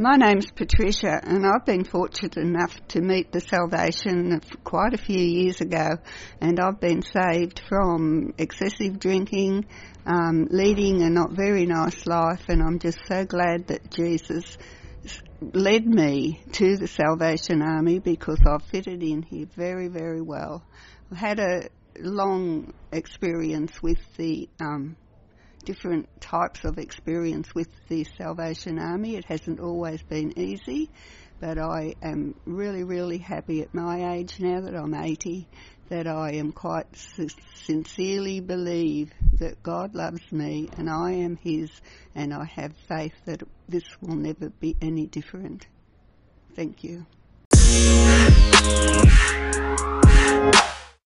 My name's Patricia, and I've been fortunate enough to meet the salvation quite a few years ago, and I've been saved from excessive drinking, um, leading a not very nice life, and I'm just so glad that Jesus led me to the Salvation Army because I've fitted in here very, very well. I've had a long experience with the um, different types of experience with the Salvation Army. It hasn't always been easy, but I am really, really happy at my age now that I'm 80 that I am quite sincerely believe that God loves me and I am His, and I have faith that this will never be any different. Thank you.